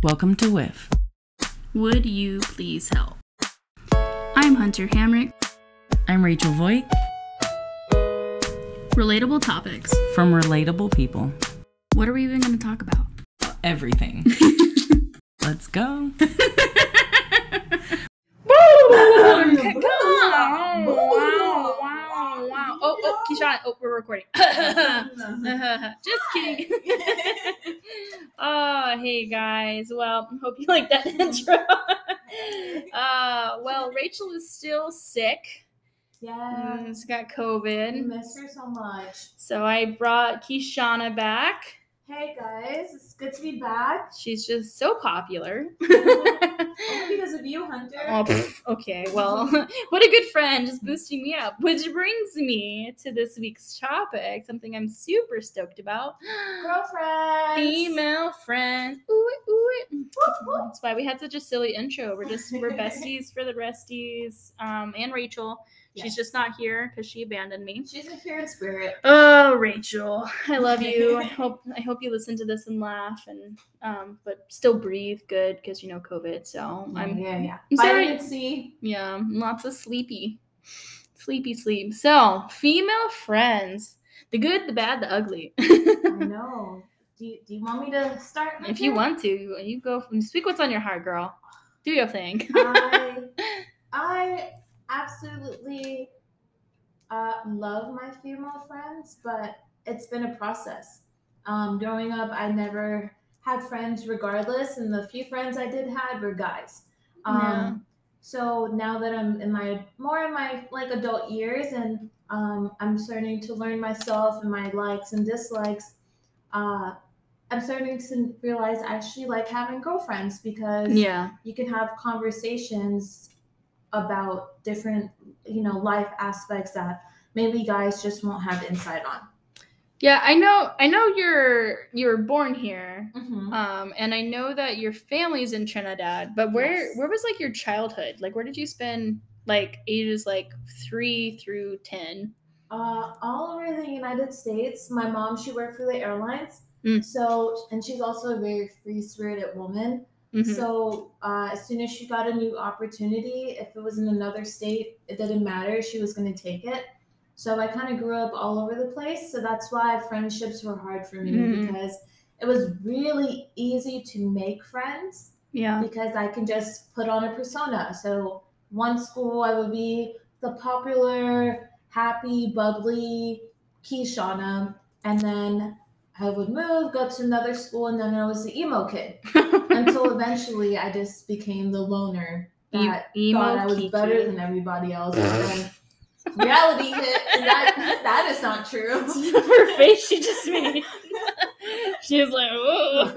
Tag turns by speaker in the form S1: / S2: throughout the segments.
S1: Welcome to Whiff.
S2: Would you please help? I'm Hunter Hamrick.
S1: I'm Rachel Voigt
S2: Relatable topics.
S1: from Relatable People.
S2: What are we even going to talk about?
S1: Everything. Let's go.
S2: wow. Oh, oh, Keyshawn. Oh, we're recording. Just kidding. oh, hey guys. Well, hope you like that intro. uh, well, Rachel is still sick.
S3: Yeah.
S2: Mm, She's got
S3: I
S2: COVID.
S3: miss her so much.
S2: So I brought Kishanna back.
S3: Hey guys, it's good to be back.
S2: She's just so popular.
S3: Only because of you, Hunter.
S2: Oh, pff, okay, well, what a good friend, just boosting me up. Which brings me to this week's topic, something I'm super stoked about.
S3: Girlfriends.
S2: Female friends. Ooh, it, ooh, it.
S3: Whoop, whoop.
S2: That's why we had such a silly intro. We're just we're besties for the resties. Um, and Rachel, she's
S3: Yes.
S2: just not here because she abandoned me.
S3: She's a here in spirit.
S2: Oh, Rachel, I love you. I hope I hope you listen to this and laugh, and um, but still breathe good because you know COVID. So I'm
S3: yeah, yeah.
S2: I'm sorry.
S3: C.
S2: yeah, lots of sleepy, sleepy sleep. So female friends, the good, the bad, the ugly.
S3: I know. Do you, do you want me to start?
S2: if you want to, you go. Speak what's on your heart, girl. Do your thing.
S3: I, I absolutely uh, love my female friends, but it's been a process. Um, growing up, I never had friends regardless, and the few friends I did had were guys. Um,
S2: Yeah.
S3: So now that I'm in my more in my like adult years, and um, I'm starting to learn myself and my likes and dislikes, uh, I'm starting to realize I actually like having girlfriends because
S2: yeah,
S3: you can have conversations about different you know life aspects that maybe guys just won't have insight on
S2: yeah. I know. I know you're you were born here.
S3: mm-hmm.
S2: Um, and I know that your family's in Trinidad, but where
S3: Yes.
S2: where was like your childhood? Like, where did you spend like ages like three through ten?
S3: uh, all over the united states my mom she worked for the airlines
S2: Mm.
S3: so and she's also a very free spirited woman
S2: Mhm.
S3: so uh, as soon as she got a new opportunity if it was in another state it didn't matter she was going to take it so i kind of grew up all over the place so that's why friendships were hard for me
S2: Mhm.
S3: because it was really easy to make friends
S2: yeah,
S3: because i can just put on a persona so one school i would be the popular happy bubbly Kishanna, and then i would move go to another school and then i was the emo kid until eventually I just became the loner
S2: E-
S3: that
S2: emo
S3: thought I was
S2: Kiki.
S3: better than everybody else. Reality hit, and that that is not true.
S2: her face she just made. she was like, "Whoa."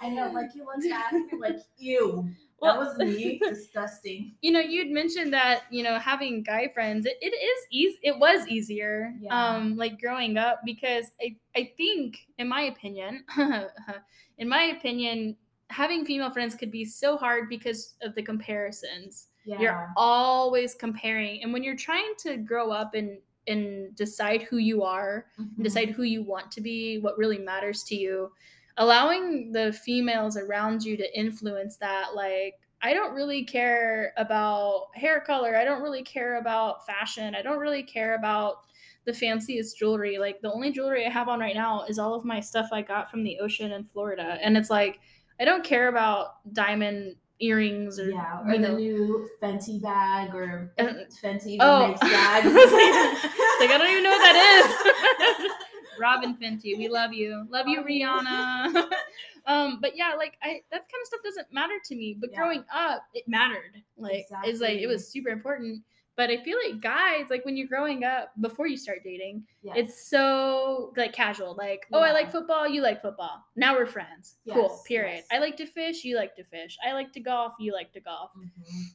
S3: I know, like you once asked me, like, ew,
S2: Well-
S3: that was me, disgusting.
S2: you know you'd mentioned that you know having guy friends it, it is easy it was easier
S3: Yeah.
S2: um like growing up because i i think in my opinion in my opinion having female friends could be so hard because of the comparisons
S3: Yeah,
S2: you're always comparing and when you're trying to grow up and and decide who you are
S3: Mhm.
S2: and decide who you want to be, what really matters to you. Allowing the females around you to influence that, like, I don't really care about hair color. I don't really care about fashion. I don't really care about the fanciest jewelry. Like, the only jewelry I have on right now is all of my stuff I got from the ocean in Florida. And it's like, I don't care about diamond earrings or,
S3: Yeah, or the
S2: know,
S3: new Fenty bag, or
S2: Uh,
S3: Fenty
S2: oh.
S3: makes bags.
S2: like, I don't even know what that is. Robyn Fenty, we love you. Love you, Rihanna. um, but yeah, like I that kind of stuff doesn't matter to me. But
S3: Yeah.
S2: growing up, it mattered. Like it's like it was super important. But I feel like guys, like when you're growing up, before you start dating,
S3: Yes.
S2: it's so like casual. Like, oh, I like football, you like football. Now we're friends. cool. Period.
S3: yes.
S2: I like to fish, you like to fish. I like to golf, you like to golf.
S3: Mhm.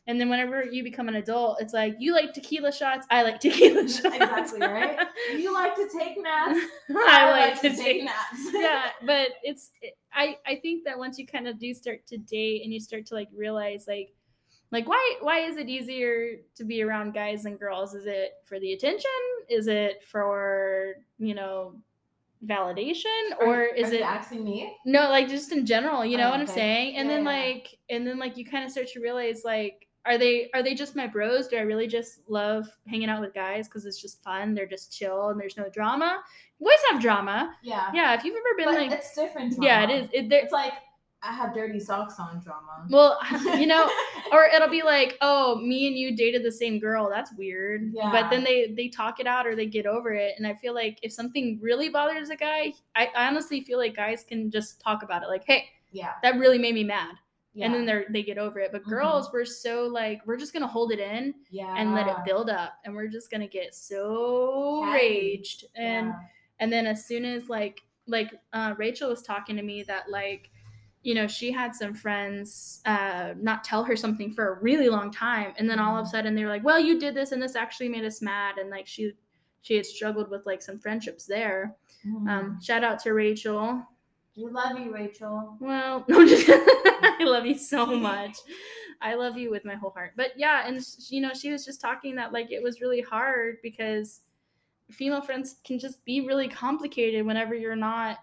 S2: And then whenever you become an adult, it's like you like tequila shots, I like tequila shots.
S3: Exactly, right? You like to take naps.
S2: I like to take
S3: naps.
S2: yeah, but it's it, I I think that once you kind of do start to date and you start to like realize like like why why is it easier to be around guys than girls? Is it for the attention? Is it for, you know, validation or is
S3: Are
S2: it
S3: asking me?
S2: no like just in general you know
S3: Oh,
S2: what i'm saying and
S3: Yeah,
S2: then
S3: yeah.
S2: like and then like you kind of start to realize like are they are they just my bros do i really just love hanging out with guys because it's just fun they're just chill and there's no drama boys have drama
S3: Yeah.
S2: yeah if you've ever been
S3: But
S2: like
S3: it's different.
S2: yeah it is it,
S3: It's like I have dirty socks on drama.
S2: well you know or it'll be like oh me and you dated the same girl that's weird
S3: Yeah.
S2: but then they they talk it out or they get over it and i feel like if something really bothers a guy i I honestly feel like guys can just talk about it like hey
S3: yeah.
S2: that really made me mad
S3: yeah.
S2: and then they're they get over it but
S3: Mhm.
S2: girls we're so like we're just gonna hold it in
S3: yeah.
S2: and let it build up and we're just gonna get so
S3: Catty.
S2: raged and
S3: Yeah.
S2: and then as soon as like like uh, rachel was talking to me that like you know she had some friends uh not tell her something for a really long time and then all of a
S3: Mhm.
S2: sudden they were like well you did this and this actually made us mad and like she she had struggled with like some friendships there
S3: Mhm.
S2: um shout out to rachel
S3: we love you, Rachel.
S2: well, no, I'm just I love you so much. I love you with my whole heart. But yeah, and you know, she was just talking that like it was really hard because female friends can just be really complicated whenever you're not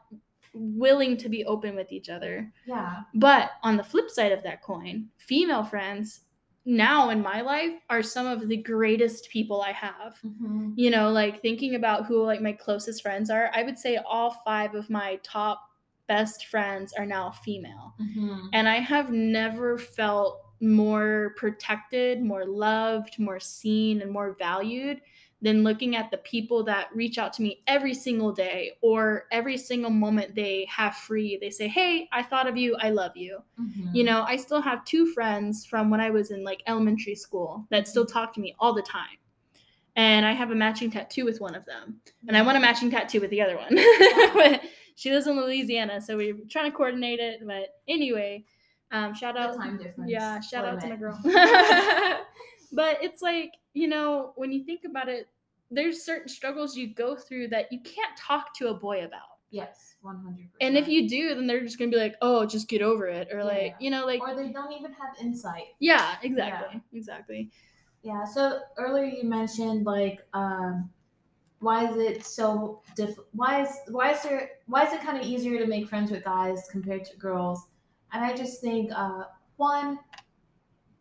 S2: willing to be open with each other.
S3: Yeah.
S2: But on the flip side of that coin, female friends now in my life are some of the greatest people I have
S3: Mhm.
S2: you know like thinking about who like my closest friends are i would say all five of my top best friends are now female
S3: Mhm.
S2: and i have never felt more protected more loved more seen and more valued than looking at the people that reach out to me every single day or every single moment they have free they say hey i thought of you i love you
S3: Mhm.
S2: you know, I still have two friends from when I was in like elementary school that still talk to me all the time. And I have a matching tattoo with one of them. And I want a matching tattoo with the other one. but she lives in Louisiana, so we're trying to coordinate it. But anyway, um, shout out. Yeah, shout out to my girl. but it's like, you know, when you think about it, there's certain struggles you go through that you can't talk to a boy about.
S3: Yes, 100%.
S2: And if you do, then they're just gonna be like, "Oh, just get over it," or like,
S3: Yeah.
S2: you know, like,
S3: or they don't even have insight.
S2: yeah, exactly, exactly.
S3: Yeah. So earlier you mentioned like, um, why is it so diff? Why is why is there why is it kind of easier to make friends with guys compared to girls? And I just think uh, one,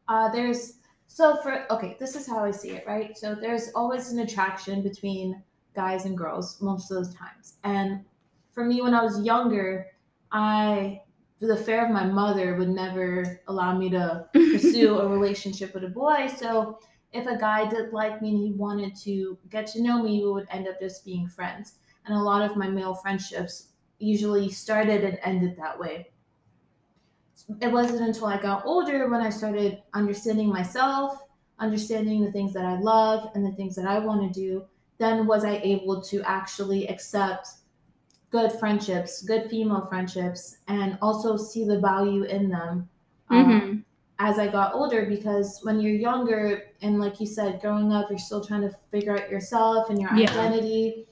S3: uh, there's so for okay, this is how I see it, right? So there's always an attraction between guys and girls most of those times, and for me when I was younger, I for the fear of my mother would never allow me to pursue a relationship with a boy. So if a guy did like me and he wanted to get to know me, we would end up just being friends. And a lot of my male friendships usually started and ended that way. It wasn't until I got older when I started understanding myself, understanding the things that I love and the things that I want to do, then was I able to actually accept good friendships, good female friendships, and also see the value in them. um,
S2: Mhm.
S3: as I got older because when you're younger and like you said, growing up, you're still trying to figure out yourself and your
S2: Yeah.
S3: identity.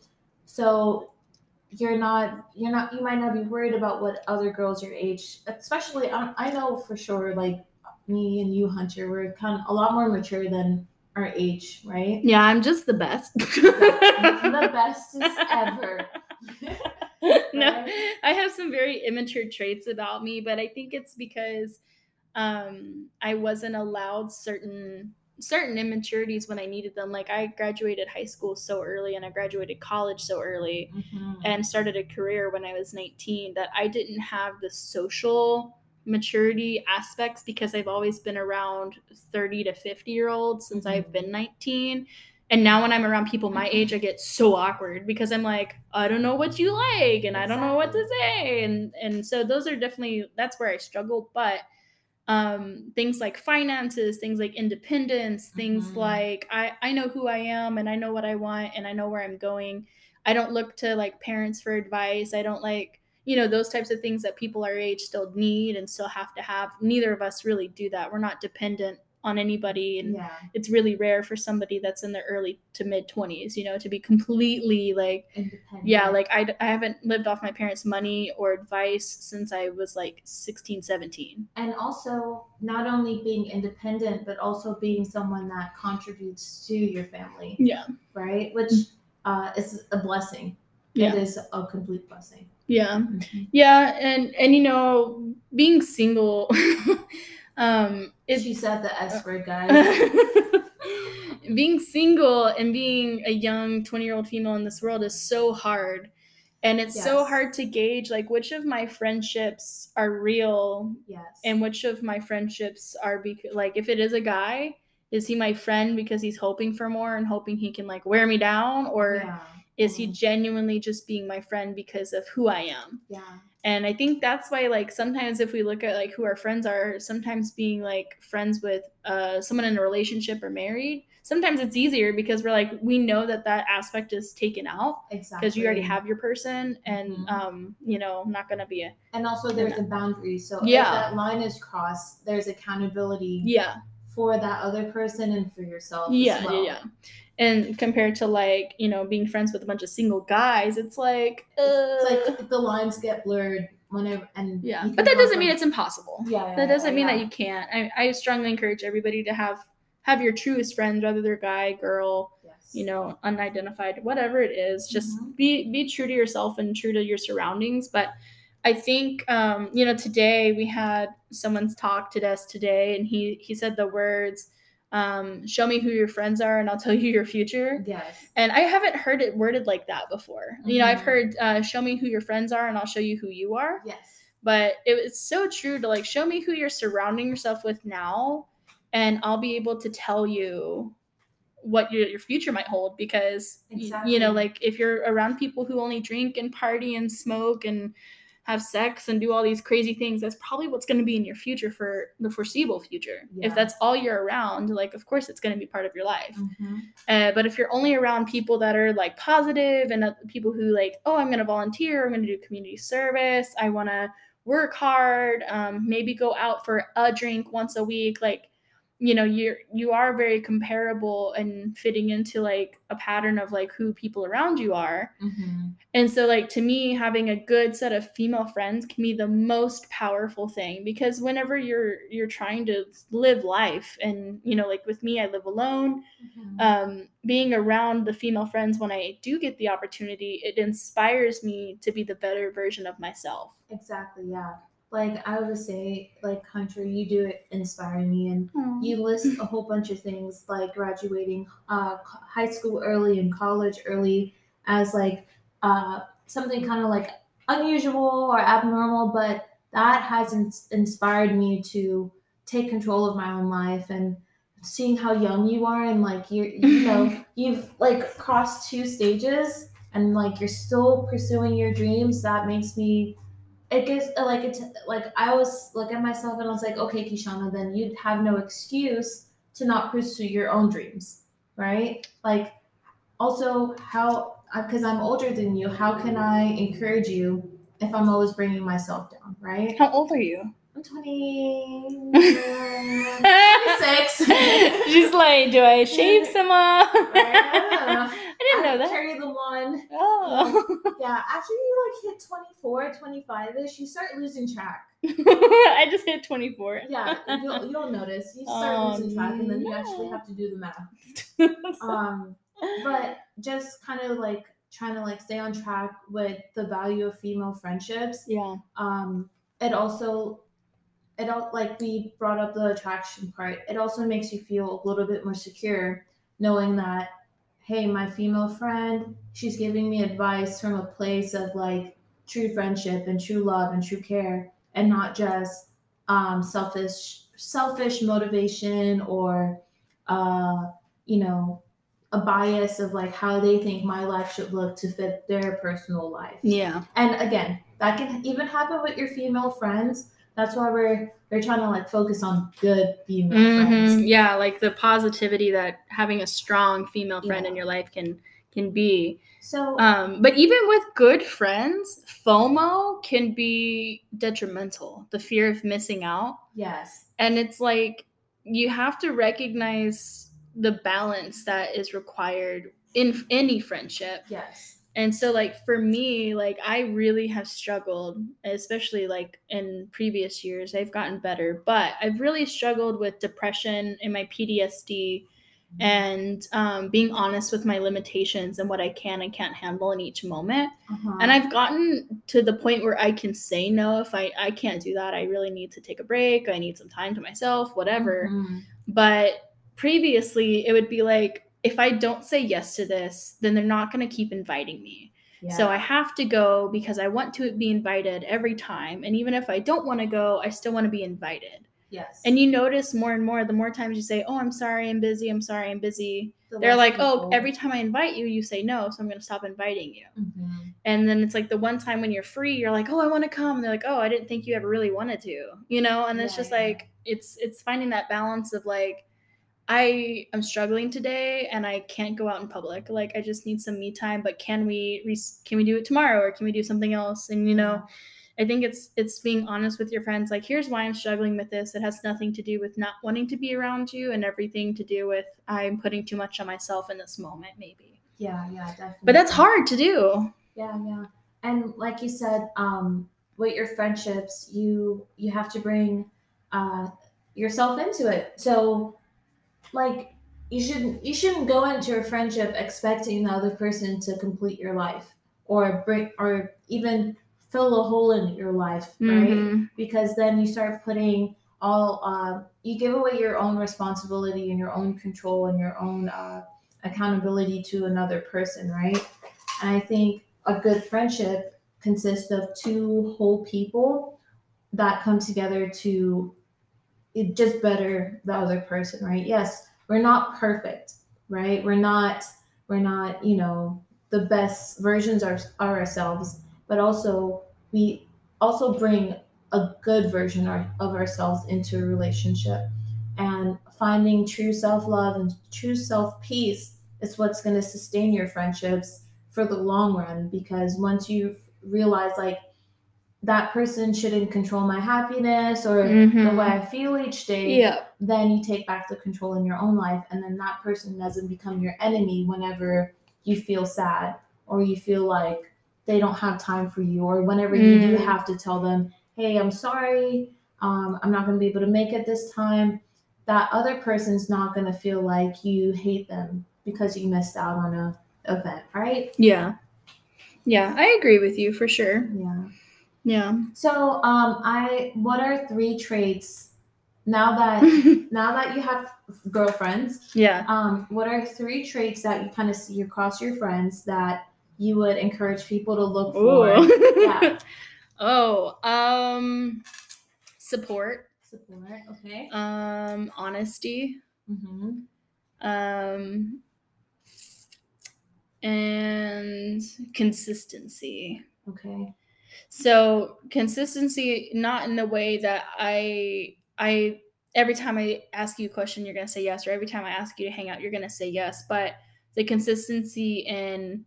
S3: So you're not you're not you might not be worried about what other girls your age, especially I, I know for sure like me and you, Hunter, we're kind of a lot more mature than our age, right?
S2: Yeah, I'm just the best.
S3: the bestest ever.
S2: no, I have some very immature traits about me, but I think it's because um, I wasn't allowed certain certain immaturities when I needed them. Like I graduated high school so early, and I graduated college so early,
S3: Mhm.
S2: and started a career when I was 19. That I didn't have the social maturity aspects because I've always been around 30 to 50 year olds since I've
S3: Mhm.
S2: been 19. And now when I'm around people my age, I get so awkward because I'm like, I don't know what you like and I don't know what to say. And and so those are definitely that's where I struggle. But um things like finances, things like independence, things
S3: Mhm.
S2: like I, I know who I am and I know what I want and I know where I'm going. I don't look to like parents for advice. I don't like you know those types of things that people our age still need and still have to have neither of us really do that we're not dependent on anybody and
S3: Yeah,
S2: it's really rare for somebody that's in their early to mid 20s you know to be completely like yeah like I, I haven't lived off my parents money or advice since i was like 16 17
S3: and also not only being independent but also being someone that contributes to your family.
S2: Yeah.
S3: Right? Which uh, is a blessing.
S2: Yeah.
S3: it is a complete blessing.
S2: Yeah. Yeah, and and you know, being single um is
S3: she said the S word, guys.
S2: being single and being a young 20 year old female in this world is so hard and it's so hard to gauge like which of my friendships are real
S3: yes.
S2: and which of my friendships are because like if it is a guy is he my friend because he's hoping for more and hoping he can like wear me down or
S3: yeah.
S2: Is he
S3: Mhm.
S2: genuinely just being my friend because of who i am
S3: Yeah.
S2: and I think that's why, like, sometimes if we look at like who our friends are, sometimes being like friends with uh, someone in a relationship or married, sometimes it's easier because we're like we know that that aspect is taken out
S3: Exactly.
S2: because you already have your person, and
S3: Mhm.
S2: um, you know, not gonna be a
S3: And also, there's a boundary. So
S2: Yeah.
S3: if that line is crossed, there's accountability
S2: yeah,
S3: for that other person and for yourself.
S2: yeah,
S3: as well.
S2: yeah, yeah. And compared to like you know being friends with a bunch of single guys, it's like, uh,
S3: It's like the lines get blurred whenever, and
S2: yeah, but that doesn't
S3: from-
S2: mean it's impossible.
S3: Yeah, yeah,
S2: that doesn't
S3: yeah,
S2: mean
S3: yeah.
S2: that you can't. I, I strongly encourage everybody to have have your truest friends, whether they're guy, girl,
S3: Yes.
S2: you know, unidentified, whatever it is. Just
S3: Mhm.
S2: be be true to yourself and true to your surroundings. But I think um, you know, today we had someone's talk to us today, and he he said the words, um, "Show me who your friends are, and I'll tell you your future."
S3: Yes.
S2: And I haven't heard it worded like that before. You know, I've
S3: Mhm.
S2: heard, uh, "Show me who your friends are, and I'll show you who you are."
S3: Yes.
S2: but it was so true to like show me who you're surrounding yourself with now and i'll be able to tell you what your, your future might hold because y- you know like if you're around people who only drink and party and smoke and have sex and do all these crazy things that's probably what's going to be in your future for the foreseeable future
S3: Yeah.
S2: if that's all you're around like of course it's going to be part of your life
S3: Mhm.
S2: uh, but if you're only around people that are like positive and uh, people who like, oh, I'm going to volunteer, I'm going to do community service, I want to work hard, um, maybe go out for a drink once a week, like, you know, you're you are very comparable and fitting into like a pattern of like who people around you are.
S3: Mhm.
S2: And so, like, to me, having a good set of female friends can be the most powerful thing because whenever you're you're trying to live life, and you know, like with me, I live alone
S3: Mhm.
S2: um, being around the female friends when I do get the opportunity, it inspires me to be the better version of myself.
S3: Exactly. Yeah. Like I would say, like Hunter, you do it inspire me, and you list a whole bunch of things like graduating uh, high school early and college early as like uh, something kind of like unusual or abnormal, but that has ins- inspired me to take control of my own life and seeing how young you are and like you you know you've like crossed two stages and like you're still pursuing your dreams that makes me it gives uh, like it's like I was look at myself and I was like, okay, Kishanna, then you'd have no excuse to not pursue your own dreams, right? Like, also how because I'm older than you, how can I encourage you if I'm always bringing myself down, right?
S2: How old are you?
S3: I'm 20, 26.
S2: She's like, do I shave some off? I didn't know that.
S3: Carry the one.
S2: Oh.
S3: Yeah, after you like hit 24, 25 ish, you start losing track.
S2: I just hit 24.
S3: Yeah, you'll, you'll notice. You start
S2: Oh,
S3: losing track, and then you actually have to do the math. Um, but just kind of like trying to like stay on track with the value of female friendships.
S2: yeah.
S3: Um, it also, it all like we brought up the attraction part. It also makes you feel a little bit more secure, knowing that, hey, my female friend, she's giving me advice from a place of like true friendship and true love and true care, and not just um, selfish selfish motivation or uh, you know a bias of like how they think my life should look to fit their personal life.
S2: Yeah.
S3: And again, that can even happen with your female friends. That's why we're we're trying to like focus on good female friends.
S2: Mhm. Yeah, like the positivity that having a strong female friend in your life can can be.
S3: So
S2: Um, but even with good friends, FOMO can be detrimental. The fear of missing out,
S3: yes,
S2: and it's like you have to recognize the balance that is required in any friendship.
S3: yes,
S2: And so like for me, like I really have struggled, especially like in previous years. I've gotten better, but I've really struggled with depression and my PTSD and um, being honest with my limitations and what I can and can't handle in each moment.
S3: Uh-huh.
S2: And I've gotten to the point where I can say no if I, I can't do that. I really need to take a break. I need some time to myself, whatever.
S3: Mhm.
S2: But previously, it would be like, if I don't say yes to this, then they're not going to keep inviting me. So I have to go because I want to be invited every time. And even if I don't want to go, I still want to be invited.
S3: yes.
S2: And you notice more and more the more times you say, Oh, I'm sorry, I'm busy, I'm sorry, I'm busy.
S3: The
S2: They're like, Oh, every time I invite you, you say no. So I'm going to stop inviting you.
S3: Mhm.
S2: And then it's like the one time when you're free, you're like, "Oh, I want to come." And they're like, "Oh, I didn't think you ever really wanted to." You know, and it's just
S3: yeah.
S2: like it's it's finding that balance of like I am struggling today and I can't go out in public. Like I just need some me time, but can we re- can we do it tomorrow or can we do something else? And you know, I think it's it's being honest with your friends like here's why I'm struggling with this. It has nothing to do with not wanting to be around you and everything to do with I'm putting too much on myself in this moment maybe.
S3: Yeah, yeah, definitely.
S2: But that's hard to do.
S3: Yeah, yeah. And like you said, um, with your friendships, you you have to bring uh, yourself into it. So, like, you shouldn't you shouldn't go into a friendship expecting the other person to complete your life or bring or even fill a hole in your life, right?
S2: Mhm.
S3: Because then you start putting all uh, you give away your own responsibility and your own control and your own uh, accountability to another person, right? And I think a good friendship consists of two whole people that come together to it just better the other person, right? Yes, we're not perfect, right? We're not we're not, you know, the best versions of, ourselves, but also we also bring a good version of ourselves into a relationship and finding true self-love and true self-peace is what's going to sustain your friendships for the long run because once you realize like that person shouldn't control my happiness or the
S2: Mhm.
S3: way I feel each day,
S2: Yeah.
S3: then you take back the control in your own life and then that person doesn't become your enemy whenever you feel sad or you feel like they don't have time for you or whenever you do
S2: Mm.
S3: have to tell them hey i'm sorry um, i'm not going to be able to make it this time that other person's not going to feel like you hate them because you missed out on a event right
S2: Yeah. Yeah, I agree with you for sure.
S3: yeah
S2: Yeah.
S3: so um i what are three traits now that now that you have girlfriends
S2: yeah.
S3: um, what are three traits that you kind of see across your friends that you would encourage people to look for?
S2: Ooh.
S3: Yeah.
S2: oh, um support,
S3: Support. Okay.
S2: um honesty,
S3: Mm-hmm.
S2: um and consistency.
S3: Okay.
S2: So consistency, not in the way that I I every time I ask you a question, you're gonna say yes, or every time I ask you to hang out, you're gonna say yes. But the consistency in,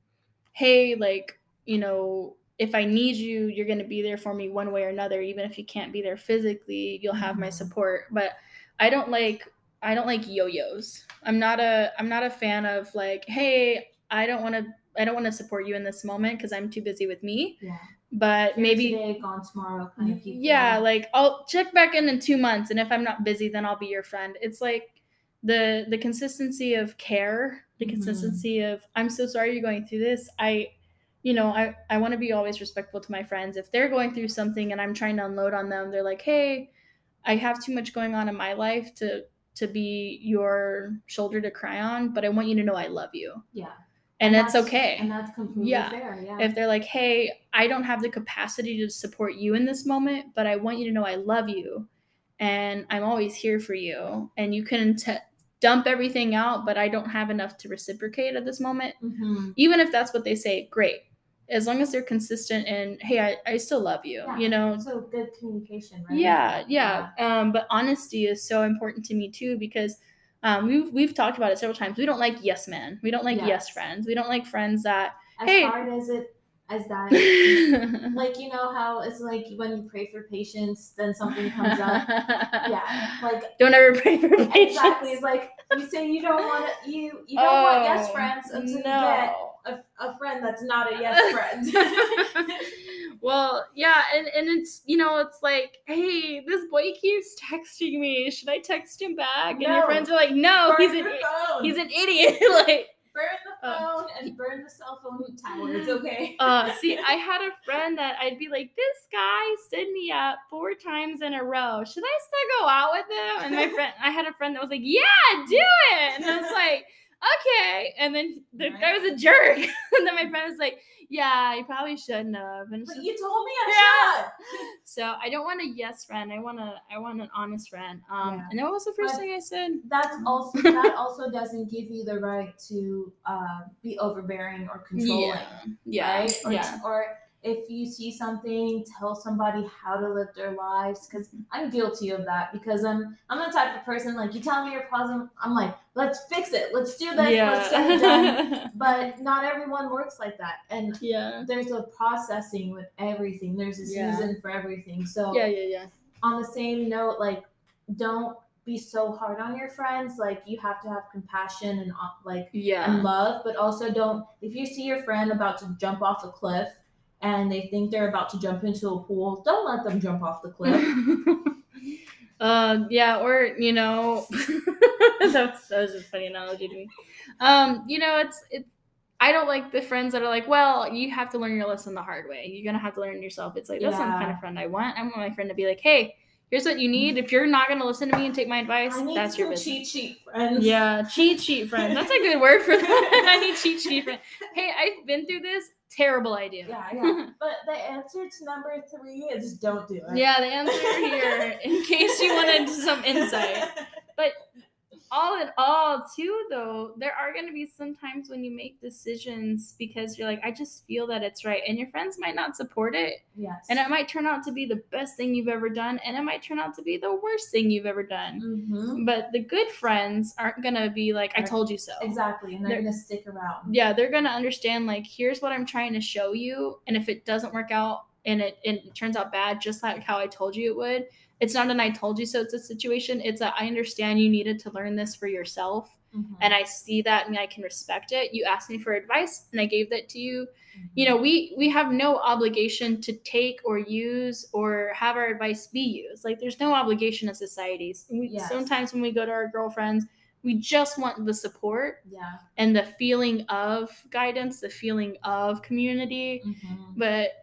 S2: hey, like you know, if I need you, you're gonna be there for me one way or another. Even if you can't be there physically, you'll have my
S3: Mhm.
S2: support. But I don't like I don't like yo-yos. I'm not a I'm not a fan of like, hey, I don't want to I don't want to support you in this moment because I'm too busy with me.
S3: Yeah.
S2: But
S3: Here
S2: maybe
S3: today, gone tomorrow, kind of people.
S2: yeah, like I'll check back in in two months, and if I'm not busy, then I'll be your friend. It's like the the consistency of care, the
S3: Mhm.
S2: consistency of I'm so sorry you're going through this. I, you know, I I want to be always respectful to my friends. If they're going through something and I'm trying to unload on them, they're like, hey, I have too much going on in my life to to be your shoulder to cry on, but I want you to know I love you,
S3: yeah,
S2: and, it's
S3: that's-
S2: okay
S3: and that's completely
S2: Yeah.
S3: fair. Yeah.
S2: if they're like, hey, I don't have the capacity to support you in this moment, but I want you to know I love you and I'm always here for you. And you can t- dump everything out, but I don't have enough to reciprocate at this moment.
S3: Mhm.
S2: Even if that's what they say, great. As long as they're consistent and, hey, I, I still love you,
S3: Yeah.
S2: you know?
S3: So good communication, right?
S2: Yeah, yeah. Um, but honesty is so important to me too because um, we've we've talked about it several times. We don't like yes men. We don't like yes
S3: Yes.
S2: friends. We don't like friends that
S3: As
S2: Hey.
S3: hard as it as that like you know how it's like when you pray for patience, then something comes up. Yeah, like
S2: Don't ever pray for patience.
S3: exactly. It's like you say you don't want to, you you don't want yes
S2: Oh,
S3: friends until you get
S2: no.
S3: A, a friend that's not a yes friend.
S2: well, yeah, and, and it's you know, it's like, hey, this boy keeps texting me. Should I text him back? And
S3: No.
S2: your friends are like, no,
S3: burn
S2: he's an
S3: phone.
S2: he's an idiot. like
S3: burn the
S2: Oh.
S3: phone and burn the cell phone tower. It's okay.
S2: uh see, I had a friend that I'd be like, this guy stood me up four times in a row. Should I still go out with him? And my friend I had a friend that was like, Yeah, do it. And I was like, okay. And then the guy was a jerk. and then my friend was like, Yeah, you probably shouldn't have. And
S3: But you told me I
S2: Yeah.
S3: should.
S2: So I don't want a yes friend. I want a I want an honest friend. Um,
S3: Yeah.
S2: and what was the first
S3: But-
S2: thing I said?
S3: That's also that also doesn't give you the right to uh, be overbearing or controlling.
S2: yeah,
S3: right? Or,
S2: yeah.
S3: or if you see something, tell somebody how to live their lives. Because I'm guilty of that. Because I'm I'm the type of person like you tell me your problem, I'm like, let's fix it, let's do this, let's get it done. But not everyone works like that, and
S2: yeah,
S3: there's a processing with everything. There's a
S2: Yeah.
S3: season for everything. So
S2: yeah, yeah, yeah.
S3: on the same note, like don't be so hard on your friends. Like you have to have compassion and uh, like and love, but also don't. If you see your friend about to jump off a cliff and they think they're about to jump into a pool, don't let them jump off the cliff.
S2: uh, yeah, or you know, that, was, that was a funny analogy to me. Um, you know, it's it's. I don't like the friends that are like, well, you have to learn your lesson the hard way. You're gonna have to learn yourself. It's like that's not the kind of friend I want. I want my friend to be like, hey, here's what you need. If you're not gonna listen to me and take my advice, that's your business.
S3: cheat sheet friends.
S2: Yeah, cheat sheet friend. That's a good word for that. I need cheat sheet friend. Hey, I've been through this. Terrible idea.
S3: Yeah, yeah. But the answer to number three is don't do it.
S2: Yeah, the answer here, in case you wanted some insight. But all in all, too, though, there are going to be some times when you make decisions because you're like, I just feel that it's right. And your friends might not support it.
S3: Yes.
S2: And it might turn out to be the best thing you've ever done. And it might turn out to be the worst thing you've ever done.
S3: Mhm.
S2: But the good friends aren't going to be like, I told you so.
S3: Exactly, and they're,
S2: They're-
S3: gonna stick around.
S2: yeah they're gonna understand like here's what i'm trying to show you and if it doesn't work out and it, and it turns out bad just like how i told you it would it's not an i told you so it's a situation it's a i understand you needed to learn this for yourself
S3: Mhm.
S2: and i see that and i can respect it you asked me for advice and i gave that to you you know we we have no obligation to take or use or have our advice be used like there's no obligation as societies we,
S3: Yes.
S2: sometimes when we go to our girlfriends we just want the support
S3: yeah.
S2: and the feeling of guidance, the feeling of community,
S3: Mhm.
S2: but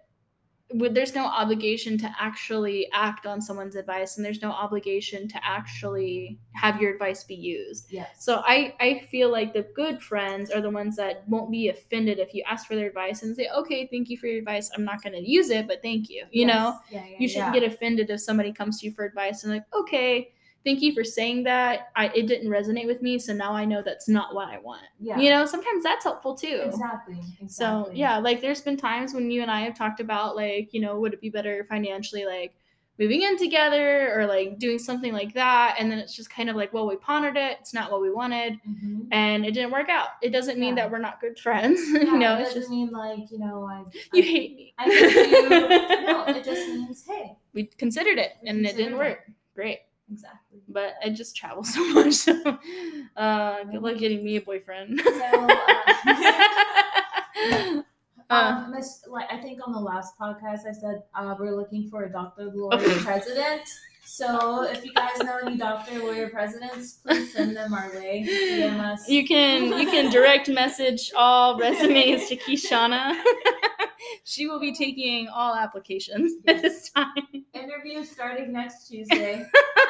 S2: with, there's no obligation to actually act on someone's advice, and there's no obligation to actually have your advice be used.
S3: Yes.
S2: So I I feel like the good friends are the ones that won't be offended if you ask for their advice and say, okay, thank you for your advice. I'm not going to use it, but thank you. You
S3: Yes.
S2: know,
S3: Yeah, yeah,
S2: you shouldn't
S3: yeah.
S2: get offended if somebody comes to you for advice and like, okay, thank you for saying that. I it didn't resonate with me, so now I know that's not what I want.
S3: Yeah.
S2: You know, sometimes that's helpful too.
S3: Exactly. exactly.
S2: So yeah, like there's been times when you and I have talked about like, you know, would it be better financially like moving in together or like doing something like that and then it's just kind of like well we pondered it it's not what we wanted
S3: Mhm.
S2: and it didn't work out it doesn't mean
S3: Yeah.
S2: that we're not good friends
S3: Yeah,
S2: you know
S3: it doesn't
S2: just
S3: mean like you know I.
S2: you
S3: I-
S2: hate me
S3: I hate you. no, it just means hey.
S2: we considered it
S3: We
S2: and it didn't
S3: considered
S2: work great
S3: Exactly.
S2: But I just travel so much. So, uh, good luck getting me a boyfriend.
S3: So, uh,
S2: Uh,
S3: um, Miss, like I think on the last podcast I said uh, we're looking for a doctor, lawyer,
S2: Okay.
S3: president. So if you guys know any doctor, lawyer, presidents, please send them our way. DM us.
S2: you can you can direct message all resumes to Kishanna. she will be taking all applications at this time.
S3: Interview starting next Tuesday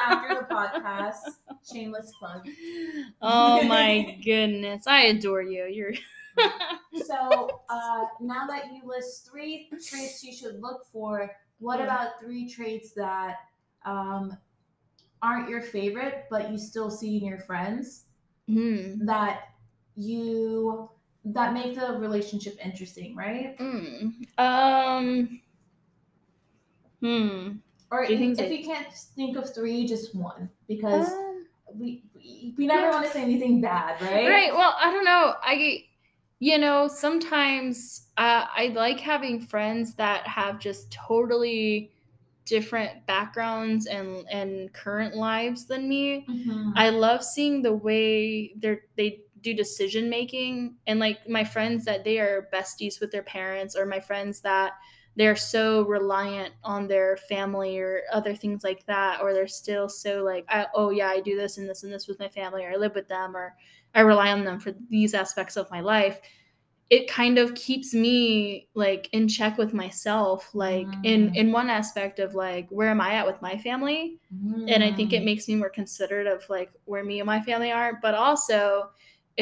S3: after the podcast. Shameless plug.
S2: Oh my goodness, I adore you. You're
S3: So uh, now that you list three traits you should look for, what
S2: Yeah.
S3: about three traits that um, aren't your favorite, but you still see in your friends
S2: Hmm.
S3: that you that make the relationship interesting, right?
S2: Hmm. Um. Hmm.
S3: Or
S2: you
S3: if,
S2: think
S3: if you can't think of three, just one because
S2: Um,
S3: we we, we never
S2: yeah.
S3: want to say anything bad, right?
S2: Right. Well, I don't know. I you know, sometimes uh, I like having friends that have just totally different backgrounds and and current lives than me.
S3: Mhm.
S2: I love seeing the way they're they do decision making and like my friends that they are besties with their parents or my friends that they're so reliant on their family or other things like that or they're still so like I, oh yeah i do this and this and this with my family or i live with them or i rely on them for these aspects of my life it kind of keeps me like in check with myself like in
S3: Mm.
S2: in one aspect of like where am i at with my family and I think it
S3: Mm.
S2: makes me more considerate of like where me and my family are, but also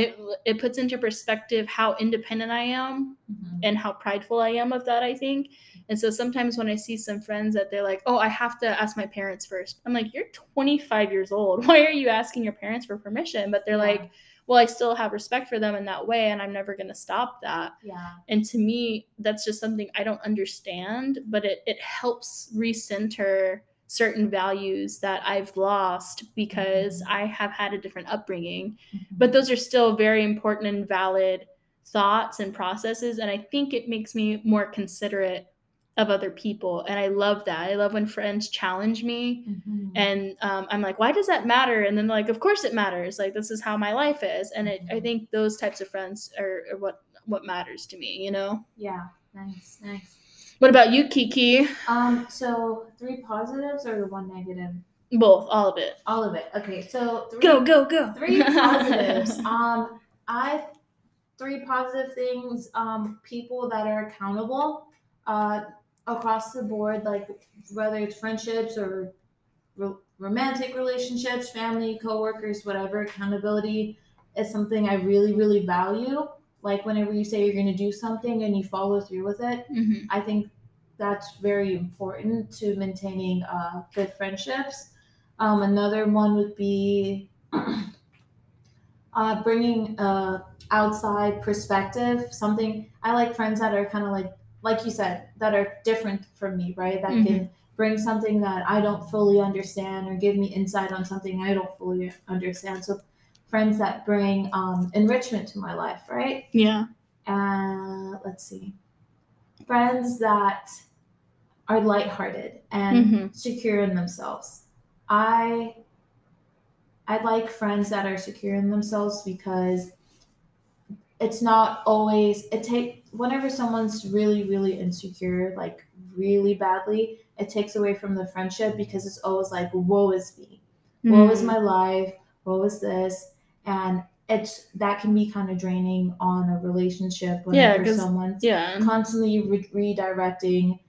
S2: it it puts into perspective how independent I am
S3: Mhm.
S2: and how prideful I am of that, I think. And so sometimes when I see some friends that they're like, "Oh, I have to ask my parents first. I'm like, "You're 25 years old. Why are you asking your parents for permission?" But they're
S3: Yeah.
S2: like, "Well, I still have respect for them in that way and I'm never going to stop that."
S3: yeah.
S2: and to me that's just something i don't understand but it, it helps recenter certain values that i've lost because
S3: Mhm.
S2: i have had a different upbringing
S3: Mhm.
S2: but those are still very important and valid thoughts and processes and i think it makes me more considerate of other people and i love that i love when friends challenge me
S3: Mhm.
S2: and um, i'm like why does that matter and then like of course it matters like this is how my life is and it, i
S3: Mhm.
S2: think those types of friends are, are what what matters to me you know
S3: yeah. Nice. Nice.
S2: what about you kiki
S3: Um. So three positives or the one negative?
S2: both all of it
S3: All of it. Okay. So three,
S2: go go go
S3: three positives. um. I three positive things. Um. People that are accountable. Uh. Across the board, like whether it's friendships or ro- romantic relationships, family, coworkers, whatever. Accountability is something I really, really value. Like whenever you say you're going to do something and you follow through with it,
S2: Mhm.
S3: I think that's very important to maintaining uh, good friendships. Um, another one would be uh, bringing a outside perspective. Something I like friends that are kind of like, like you said, that are different from me, right? That can bring something that I don't fully understand or give me insight on something I don't fully understand. So friends that bring um, enrichment to my life, right?
S2: yeah
S3: uh, let's see, friends that are lighthearted and
S2: Mhm.
S3: secure in themselves. I I like friends that are secure in themselves because it's not always it take whenever someone's really really insecure like really badly it takes away from the friendship because it's always like woe is me woe is
S2: Mm.
S3: my life woe is this and it's that can be kind of draining on a relationship
S2: Yeah,
S3: someone's
S2: yeah.
S3: constantly re- redirecting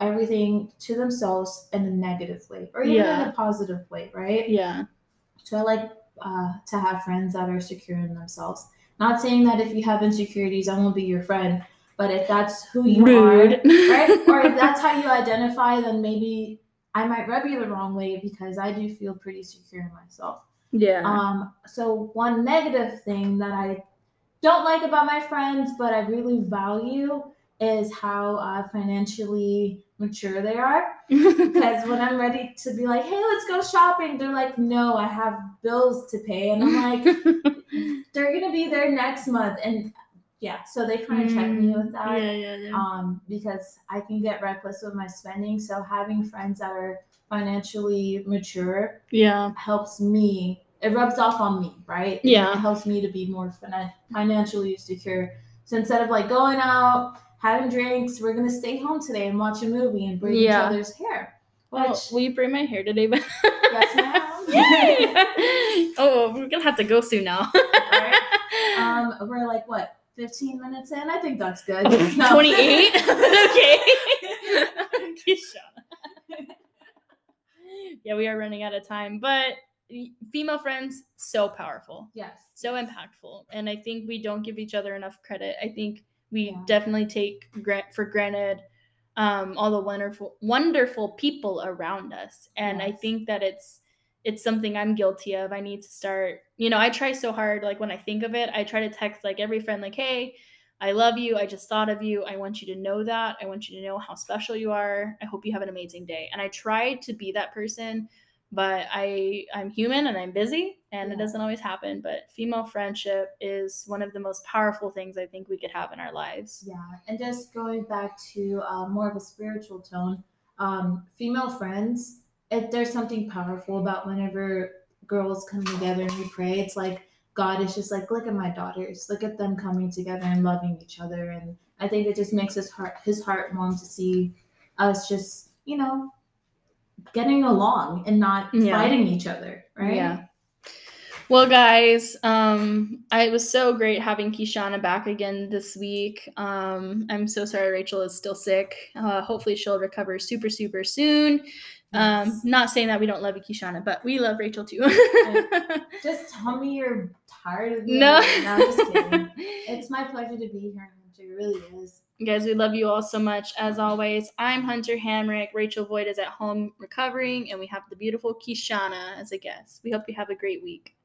S3: everything to themselves in a negative way or even in a positive way right?
S2: Yeah.
S3: So i like uh, to have friends that are secure in themselves. Not saying that if you have insecurities i won't be your friend but if that's who you
S2: rude.
S3: are right? Or if that's how you identify, then maybe I might rub you the wrong way because I do feel pretty secure in myself.
S2: Yeah
S3: Um, so one negative thing that I don't like about my friends, but I really value is how uh, financially mature they are. Because when I'm ready to be like, hey, let's go shopping, they're like, no, I have bills to pay. And I'm like, they're going to be there next month. And yeah, so they kind of check me with that
S2: Mm, yeah yeah yeah
S3: um, because I can get reckless with my spending. So having friends that are financially mature
S2: yeah
S3: helps me. It rubs off on me, right?
S2: Yeah.
S3: It helps me to be more finan- financially secure. So instead of like going out, having drinks, we're gonna stay home today and watch a movie and braid each other's hair.
S2: well,
S3: Which
S2: will you braid my hair today
S3: yes, ma'am.
S2: Yay! oh, we're gonna have to go soon now.
S3: um, we're like what, fifteen minutes in? I think that's good. No.
S2: 28? okay. Yeah, we are running out of time, but female friends, so powerful,
S3: yes.
S2: so impactful. And I think we don't give each other enough credit. I think we
S3: Yeah.
S2: definitely take gra- for granted um, all the wonderful, wonderful people around us. And I think that it's, it's something I'm guilty of. I need to start, you know, I try so hard. Like when I think of it, I try to text like every friend, like, hey, I love you. I just thought of you. I want you to know that. I want you to know how special you are. I hope you have an amazing day. And I try to be that person, but I I'm human and I'm busy and it doesn't always happen, but female friendship is one of the most powerful things I think we could have in our lives.
S3: Yeah, and just going back to uh, more of a spiritual tone, um, female friends, it, there's something powerful about whenever girls come together and we pray. It's like God is just like, look at my daughters, look at them coming together and loving each other, and I think it just makes his heart his heart warm to see us just you know getting along and not
S2: Yeah.
S3: fighting each other, right?
S2: Yeah. Well, guys, um, I, it was so great having Kishanna back again this week. Um, I'm so sorry Rachel is still sick. Uh, hopefully, she'll recover super, super soon. Um, not saying that we don't love you, Kishanna, but we love Rachel too.
S3: Just tell me you're tired of me.
S2: no,
S3: no, I'm just kidding. It's my pleasure to be here, Hunter. It really is.
S2: Guys, we love you all so much. As always, I'm Hunter Hamrick. Rachel Voigt is at home recovering, and we have the beautiful Kishanna as a guest. We hope you have a great week.